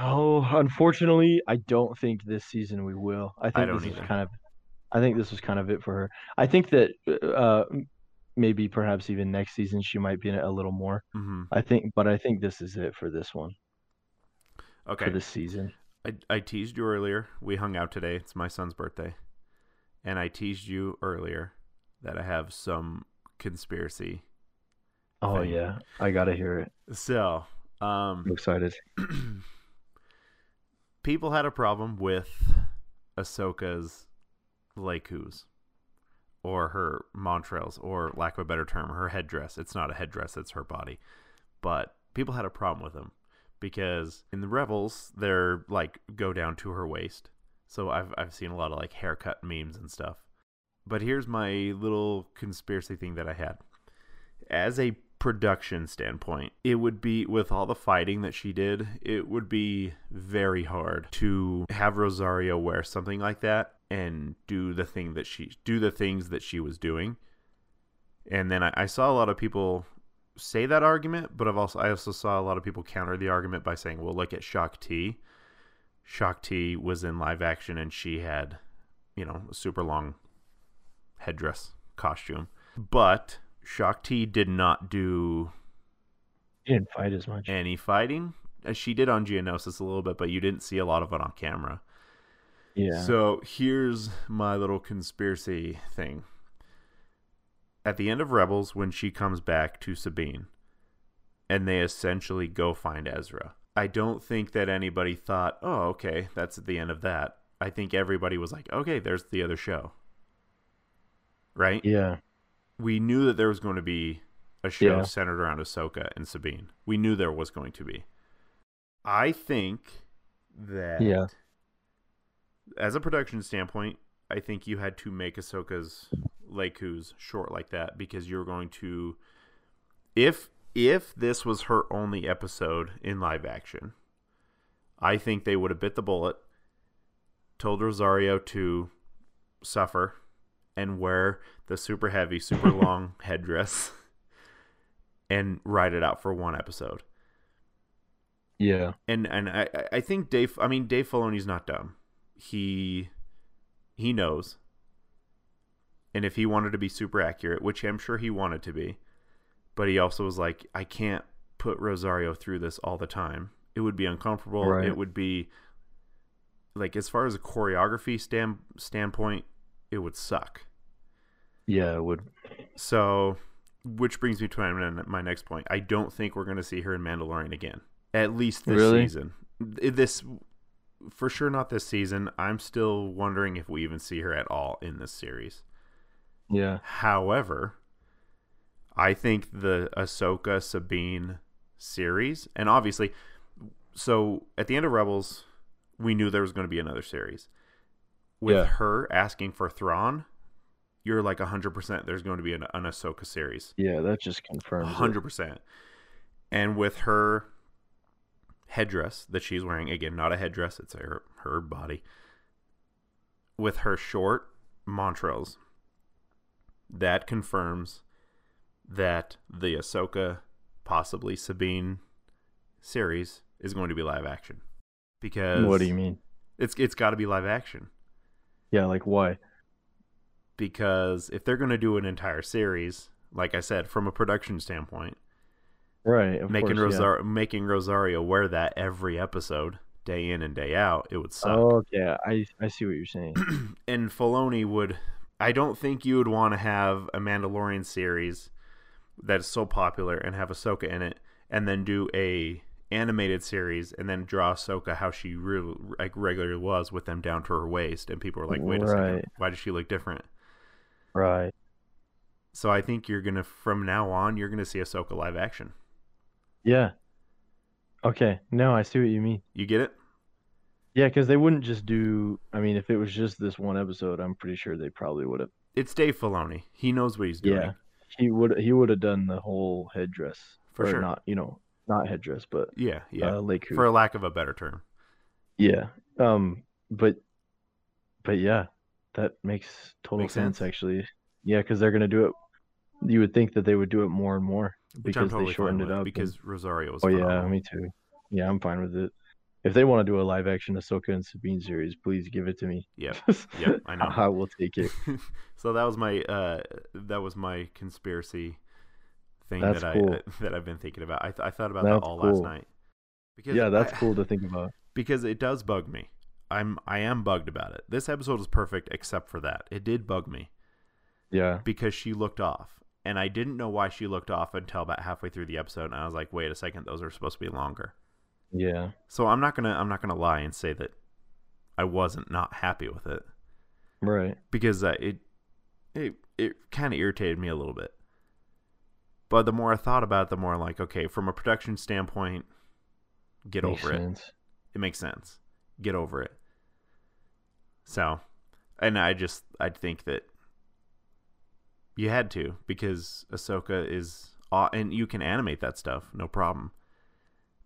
Oh, unfortunately, I don't think this season we will. I think don't this is kind of I think this was kind of it for her. I think that uh maybe perhaps even next season she might be in it a little more. hmm I think but I think this is it for this one. Okay. For this season. I, I teased you earlier. We hung out today. It's my son's birthday. And I teased you earlier that I have some conspiracy. Oh Thing. yeah. I got to hear it. So, um, I'm excited. people had a problem with Ahsoka's Lekkus or her Montrals, or lack of a better term, her headdress. It's not a headdress, it's her body. But people had a problem with them because in the Rebels, they're like go down to her waist. So I've I've seen a lot of like haircut memes and stuff. But here's my little conspiracy thing that I had. As a production standpoint, it would be with all the fighting that she did, it would be very hard to have Rosario wear something like that and do the thing that she do the things that she was doing. And then I, I saw a lot of people say that argument, but I've also I also saw a lot of people counter the argument by saying, "Well, look at Shaak Ti. Shaak Ti was in live action and she had, you know, a super long headdress costume, but Shaak Ti did not do He didn't fight as much. any fighting. Uh, She did on Geonosis a little bit, but you didn't see a lot of it on camera. Yeah. So here's my little conspiracy thing. At the end of Rebels, when she comes back to Sabine, and they essentially go find Ezra, I don't think that anybody thought, oh, okay, that's the end of that. I think everybody was like, okay, there's the other show. Right? yeah. We knew that there was going to be a show Yeah. centered around Ahsoka and Sabine. We knew there was going to be. I think that Yeah. as a production standpoint, I think you had to make Ahsoka's Lekku's short like that because you're going to if if this was her only episode in live action, I think they would have bit the bullet, told Rosario to suffer and wear the super heavy, super long headdress and ride it out for one episode Yeah. and and I I- think Dave. I mean, Dave Filoni's not dumb. He he knows, and if he wanted to be super accurate, which I'm sure he wanted to be, but he also was like, I can't put Rosario through this all the time. It would be uncomfortable. Right. It would be like as far as a choreography stand standpoint, it would suck. Yeah. It would. So, which brings me to my, my next point. I don't think we're going to see her in Mandalorian again. At least this Really? season. This for sure not this season. I'm still wondering if we even see her at all in this series. Yeah. However, I think the Ahsoka Sabine series, and obviously, so at the end of Rebels, we knew there was going to be another series. With Yeah. her asking for Thrawn, you're like 100% there's going to be an, an Ahsoka series. Yeah. That just confirms. it. 100%. And with her headdress that she's wearing, again, not a headdress, it's her, her body, with her short Montrals, that confirms that the Ahsoka, possibly Sabine series is going to be live action. Because What do you mean? it's it's got to be live action Yeah. Like why? because if they're going to do an entire series, like I said, from a production standpoint, Right. Of making course, yeah. Rosario making Rosario wear that every episode, day in and day out, it would suck. Oh, okay. I I see what you're saying. and Filoni would. I don't think you would want to have a Mandalorian series that's so popular and have Ahsoka in it, and then do a animated series and then draw Ahsoka how she really like regularly was with them down to her waist, and people are like, "Wait a second, why does she look different?" right. So I think you're gonna from now on you're gonna see Ahsoka live action. Yeah. Okay. No, I see what you mean. You get it? Yeah, because they wouldn't just do. I mean, if it was just this one episode, I'm pretty sure they probably would have. It's Dave Filoni. He knows what he's doing. Yeah. He would. He would have done the whole headdress. For or sure. Not. You know, not headdress, but Yeah, yeah. uh, Lake For a lack of a better term. Yeah. Um. But. But yeah, that makes total Makes sense, sense. actually. Yeah, because they're gonna do it. You would think that they would do it more and more because totally they shortened it up. and- because Rosario was oh yeah, phenomenal. me too. Yeah, I'm fine with it. If they want to do a live action Ahsoka and Sabine series, please give it to me. Yep. Yep, I know. I will take it. so that was my uh that was my conspiracy thing That's that cool. I that I've been thinking about. I th- I thought about that That's all last night. Because Yeah, that's I- cool to think about. because it does bug me. I'm I am bugged about it. This episode was perfect except for that. It did bug me Yeah. because she looked off. And I didn't know why she looked off until about halfway through the episode and I was like, "Wait a second, those are supposed to be longer." Yeah. So I'm not going to I'm not to lie and say that I wasn't not happy with it. Right. because uh, it it it kind of irritated me a little bit. But the more I thought about it, the more I'm like, okay, from a production standpoint, get Makes over it. sense. It makes sense. Get over it. So, and I just I think that you had to because Ahsoka is aw- and you can animate that stuff, no problem.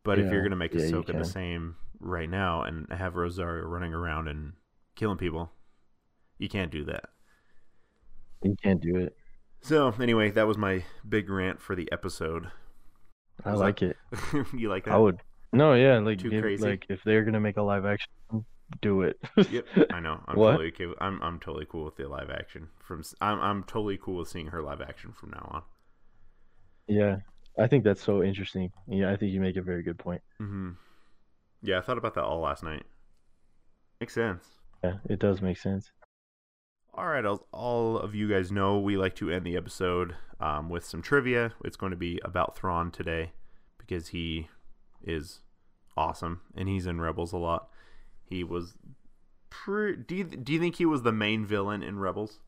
But if you're gonna make yeah, Ahsoka the same right now and have Rosario running around and killing people, you can't do that. You can't do it. So anyway, that was my big rant for the episode. I Was that- like it. you like that? I would. No, yeah, like Too if, crazy? like if they're gonna make a live action, do it. Yep, I know. I'm What? totally okay. With, I'm I'm totally cool with the live action. From I'm I'm totally cool with seeing her live action from now on. yeah, I think that's so interesting. Yeah, I think you make a very good point. hmm Yeah, I thought about that all last night. Makes sense. Yeah, it does make sense. All right, all of you guys know, we like to end the episode um, with some trivia. It's going to be about Thrawn today because he is awesome and he's in Rebels a lot. He was. Pre- do you do you think he was the main villain in Rebels?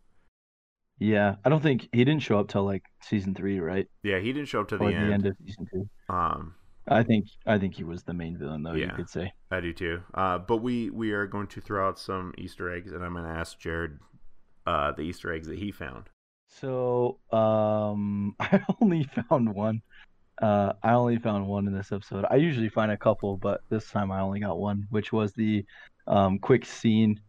Yeah, I don't think he didn't show up till like season three, right? Yeah, he didn't show up to the or end. the end of season two. Um, I think I think he was the main villain, though. You Yeah. could say. I do too. Uh, but we we are going to throw out some Easter eggs, and I'm going to ask Jared uh, the Easter eggs that he found. So, um, I only found one. Uh, I only found one in this episode. I usually find a couple, but this time I only got one, which was the um quick scene,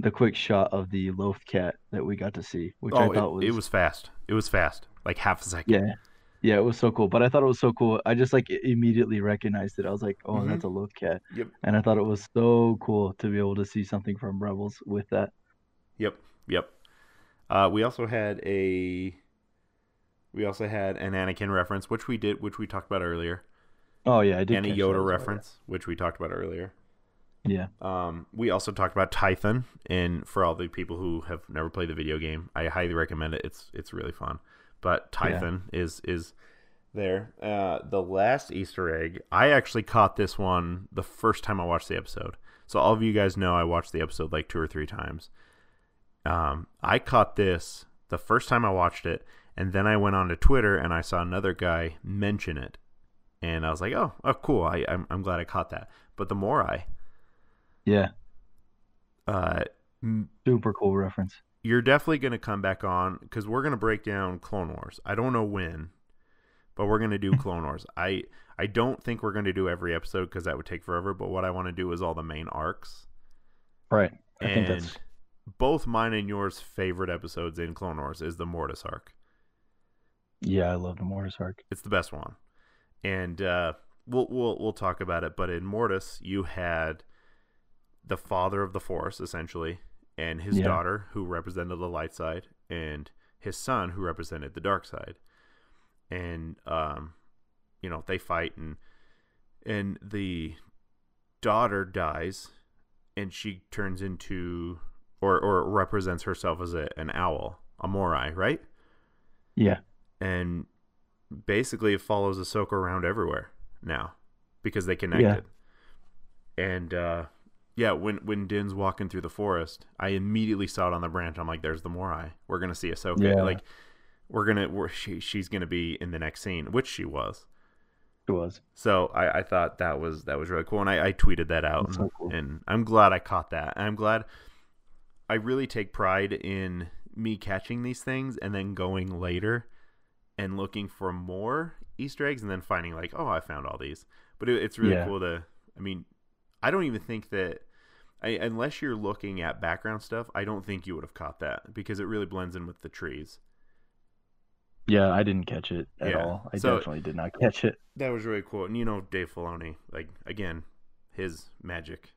the quick shot of the loaf cat that we got to see, which I oh, thought it, was, it was fast. It was fast, like half a second. yeah, yeah, it was so cool. But I thought it was so cool. I just like immediately recognized it. I was like, oh, Mhm. that's a loaf cat, Yep. and I thought it was so cool to be able to see something from Rebels with that. Yep. Yep. Uh, we also had a. We also had an Anakin reference, which we did, which we talked about earlier, Oh yeah, I did. and a catch that as Yoda well, yeah. reference, which we talked about earlier. Yeah. Um, we also talked about Tython, and for all the people who have never played the video game, I highly recommend it. It's it's really fun. But Yeah. Is is there. Uh, the last Easter egg, I actually caught this one the first time I watched the episode. So all of you guys know I watched the episode like two or three times. Um, I caught this the first time I watched it, and then I went on to Twitter and I saw another guy mention it, and I was like, oh, oh, cool. I I'm, I'm glad I caught that. But the more I Yeah. uh, Super cool reference. you're definitely going to come back on because we're going to break down Clone Wars. I don't know when, but we're going to do Clone Wars. I I don't think we're going to do every episode because that would take forever. But what I want to do is all the main arcs. Right. I and think that's both mine and yours favorite episodes in Clone Wars is the Mortis arc. yeah, I love the Mortis arc. It's the best one, and uh, we'll we'll we'll talk about it. But in Mortis, you had the father of the Force essentially, and his Yeah. daughter who represented the light side, and his son who represented the dark side, and um, you know they fight and and the daughter dies, and she turns into or or represents herself as a, an owl, a Morai, right? Yeah. and basically it follows Ahsoka around everywhere now because they connected. And uh, yeah, when when Din's walking through the forest, I immediately saw it on the branch. I'm like, "There's the Morai. We're gonna see Ahsoka. Yeah. Like, we're gonna we're, she she's gonna be in the next scene, which she was. It was. So I, I thought that was that was really cool, and I, I tweeted that out, and, so cool. and I'm glad I caught that. I'm glad I really take pride in me catching these things and then going later and looking for more Easter eggs and then finding like, oh, I found all these. But it, it's really Yeah. cool to. I mean, I don't even think that. I, unless you're looking at background stuff, I don't think you would have caught that because it really blends in with the trees. Yeah, I didn't catch it at Yeah. all. I So- definitely did not catch it. That was really cool. And you know, Dave Filoni, like again, his magic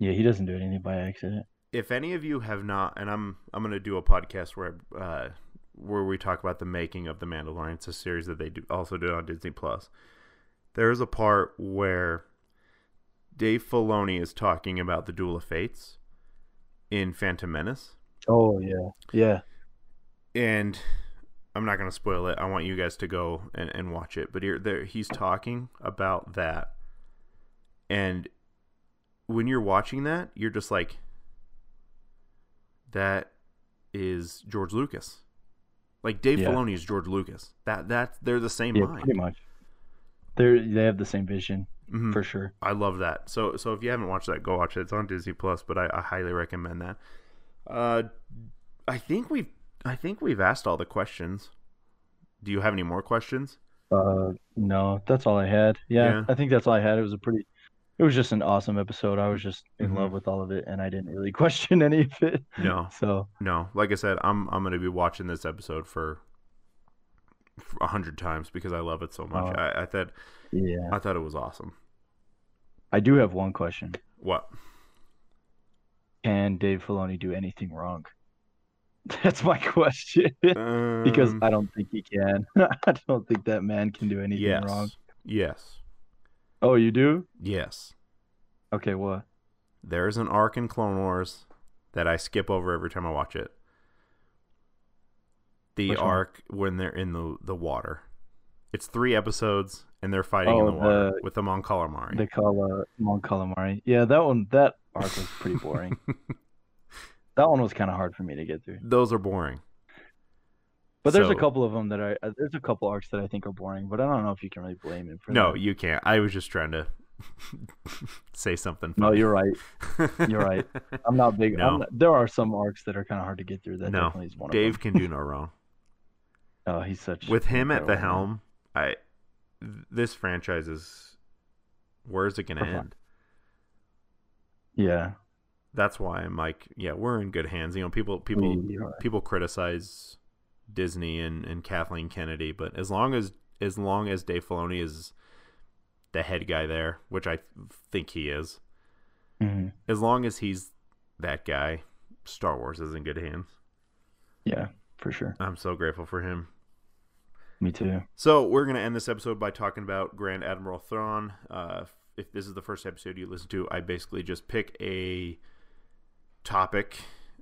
Yeah, he doesn't do anything by accident. If any of you have not, and I'm I'm gonna do a podcast where uh, where we talk about the making of the Mandalorian. It's a series that they do also do on Disney Plus. There's a part where Dave Filoni is talking about the Duel of Fates in Phantom Menace, Oh yeah. Yeah. and I'm not gonna spoil it. I want you guys to go and, and watch it. But here, there, he's talking about that, and when you're watching that, you're just like, that is George Lucas. Like Dave Yeah. Filoni is George Lucas. That that they're the same Yeah, mind. pretty much. They're they have the same vision Mhm. for sure. I love that. So so if you haven't watched that, go watch it. It's on Disney Plus, but I, I highly recommend that. Uh, I think we've I think we've asked all the questions. Do you have any more questions? Uh, no, that's all I had. Yeah, Yeah. I think that's all I had. It was a pretty, it was just an awesome episode. I was just in Mhm. love with all of it, and I didn't really question any of it. No. So No, like I said, I'm I'm gonna be watching this episode for a hundred times because I love it so much. Oh. I, I thought yeah, I thought it was awesome. I do have one question. What? Can Dave Filoni do anything wrong? That's my question. because Um, I don't think he can. I don't think that man can do anything yes, wrong. yes, Oh, you do? yes. Okay, what? There's an arc in Clone Wars that I skip over every time I watch it. The Which one? arc when they're in the the water. It's three episodes and they're fighting in Oh, the water the- with the Mon Calamari. They call uh Mon Calamari. Yeah, that one that arc was pretty boring. that one was kind of hard for me to get through. Those are boring. But there's a couple of them that I uh, there's a couple arcs that I think are boring, but I don't know if you can really blame him for No, that. you can't. I was just trying to say something. No, you're right. you're right. I'm not big. No. I'm not- there are some arcs that are kind of hard to get through. That No, definitely is one Dave can do no wrong. Oh, he's such With him at the man. helm, I this franchise is where's it going to end? Yeah. That's why I'm like, yeah, we're in good hands. You know, people people people criticize Disney and, and Kathleen Kennedy, but as long as as long as Dave Filoni is the head guy there, which I think he is, Mhm. as long as he's that guy, Star Wars is in good hands. Yeah, for sure. I'm so grateful for him. Me too. So we're gonna end this episode by talking about Grand Admiral Thrawn. Uh, if this is the first episode you listen to, I basically just pick a topic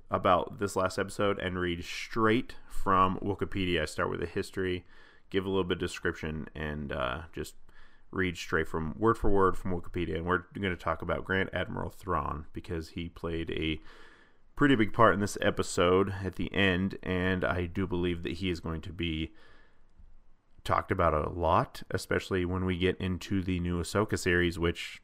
about this last episode and read straight from Wikipedia. I start with a history, give a little bit of description, and uh, just read straight from word for word from Wikipedia. And we're going to talk about Grand Admiral Thrawn because he played a pretty big part in this episode at the end, and I do believe that he is going to be talked about a lot, especially when we get into the new Ahsoka series, which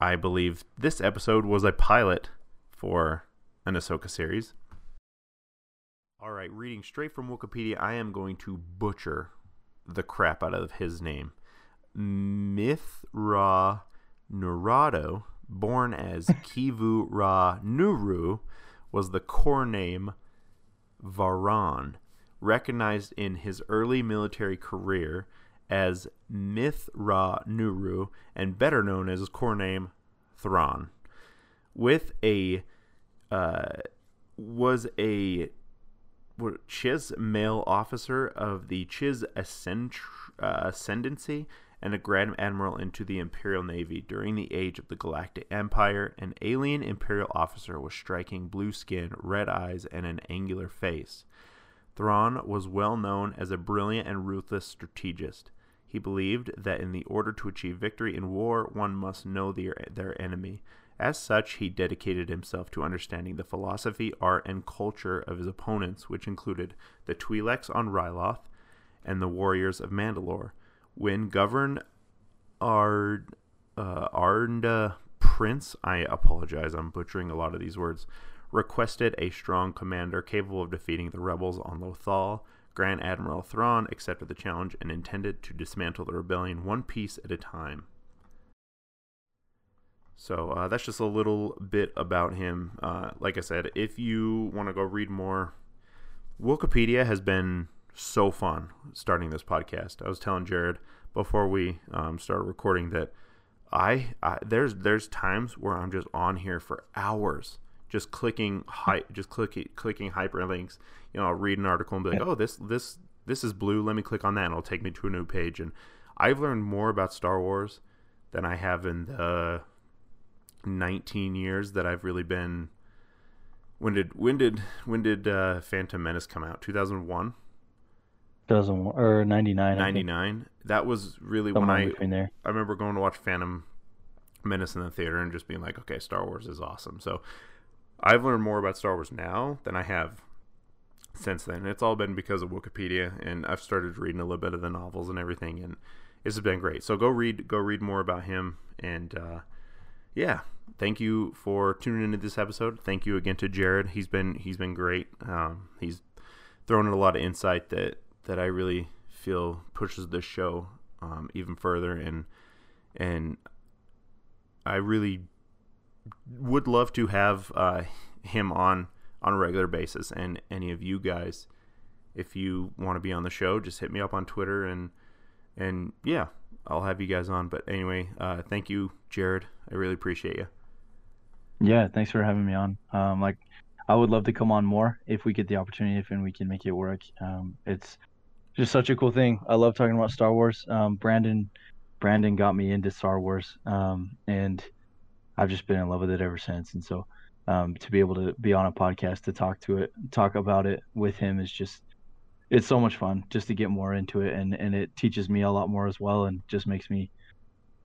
I believe this episode was a pilot for an Ahsoka series. All right, reading straight from Wikipedia, I am going to butcher the crap out of his name. Mithra Nurado, born as Kivu Ra Nuru, was the core name Varan, recognized in his early military career as Mithra Nuru and better known as his core name Thrawn. With a uh, was a Chiss male officer of the Chiss uh, Ascendancy and a Grand Admiral into the Imperial Navy during the age of the Galactic Empire. An alien Imperial officer with striking blue skin, red eyes, and an angular face. Thrawn was well known as a brilliant and ruthless strategist. He believed that in the order to achieve victory in war, one must know their, their enemy. As such, he dedicated himself to understanding the philosophy, art, and culture of his opponents, which included the Twi'leks on Ryloth and the warriors of Mandalore. When Govern Ard, uh, Arnda Prince, I apologize, I'm butchering a lot of these words, requested a strong commander capable of defeating the rebels on Lothal, Grand Admiral Thrawn accepted the challenge and intended to dismantle the rebellion one piece at a time. So uh, that's just a little bit about him. Uh, like I said, if you want to go read more, Wikipedia has been so fun starting this podcast. I was telling Jared before we um, started recording that I, I there's there's times where I'm just on here for hours, just clicking hi, just clicking clicking hyperlinks. You know, I'll read an article and be like, oh, this this this is blue. Let me click on that, and it'll take me to a new page. And I've learned more about Star Wars than I have in the 19 years that I've really been. When did when did when did uh, Phantom Menace come out? 2001, Doesn't or 99. 99. That was really when Somewhere in I between there. I remember going to watch Phantom Menace in the theater and just being like, okay, Star Wars is awesome. So I've learned more about Star Wars now than I have since then. It's all been because of Wikipedia, and I've started reading a little bit of the novels and everything, and it's been great. So go read go read more about him, and uh, yeah, thank you for tuning into this episode. Thank you again to Jared. He's been he's been great. Um, he's thrown in a lot of insight that that I really feel pushes this show um, even further, and and I really would love to have uh, him on on a regular basis. And any of you guys, if you want to be on the show, just hit me up on Twitter and and yeah, I'll have you guys on. But anyway, uh, thank you, Jared. I really appreciate you. Yeah, thanks for having me on. Um, like, I would love to come on more if we get the opportunity, if and we can make it work. Um, it's just such a cool thing. I love talking about Star Wars. Um, Brandon, Brandon got me into Star Wars, um, and I've just been in love with it ever since. And so, um, to be able to be on a podcast to talk to it, talk about it with him is just, it's so much fun just to get more into it, and and it teaches me a lot more as well, and just makes me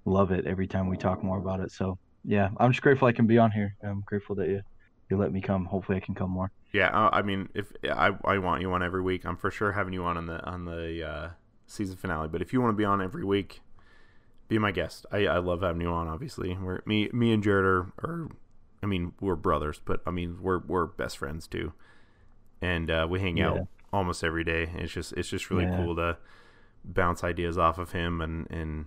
love it every time we talk more about it. So yeah, I'm just grateful I can be on here. I'm grateful that you you let me come. Hopefully, I can come more. Yeah, I mean, if I I want you on every week, I'm for sure having you on on the on the uh, season finale. But if you want to be on every week, be my guest. I, I love having you on. Obviously, we're me me and Jared are, are I mean, we're brothers, but I mean, we're we're best friends too, and uh, we hang out almost every day. It's just it's just really yeah. cool to bounce ideas off of him and and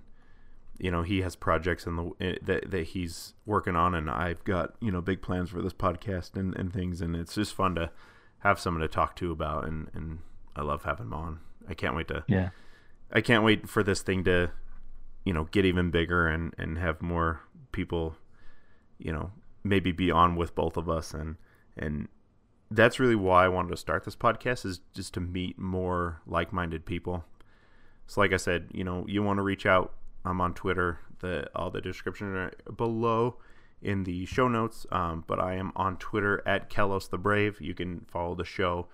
you know he has projects in the eh, that that he's working on, and I've got you know big plans for this podcast and, and things, and it's just fun to have someone to talk to about, and and I love having him on. I can't wait to yeah, I can't wait for this thing to you know get even bigger and and have more people you know maybe be on with both of us and and that's really why I wanted to start this podcast is just to meet more like-minded people. So like I said, you know, you want to reach out I'm on Twitter. The all the description are below in the show notes. Um, but I am on Twitter at Kalos the Brave. You can follow the show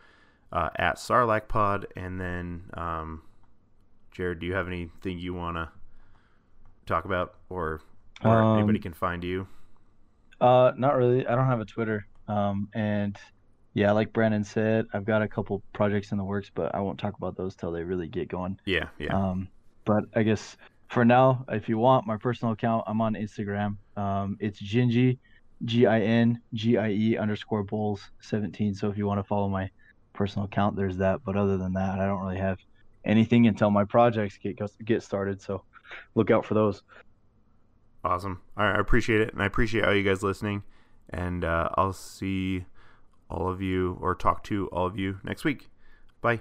uh, at Sarlacc Pod. And then, um, Jared, do you have anything you want to talk about, or or um, anybody can find you? Uh, not really. I don't have a Twitter. Um, and yeah, like Brandon said, I've got a couple projects in the works, but I won't talk about those till they really get going. Yeah, yeah. Um, but I guess for now, if you want my personal account, I'm on Instagram. Um, it's Gingie, G I N G I E underscore Bulls 17. So if you want to follow my personal account, there's that. But other than that, I don't really have anything until my projects get get started. So look out for those. Awesome. All right, I appreciate it, and I appreciate all you guys listening. And uh, I'll see all of you or talk to all of you next week. Bye.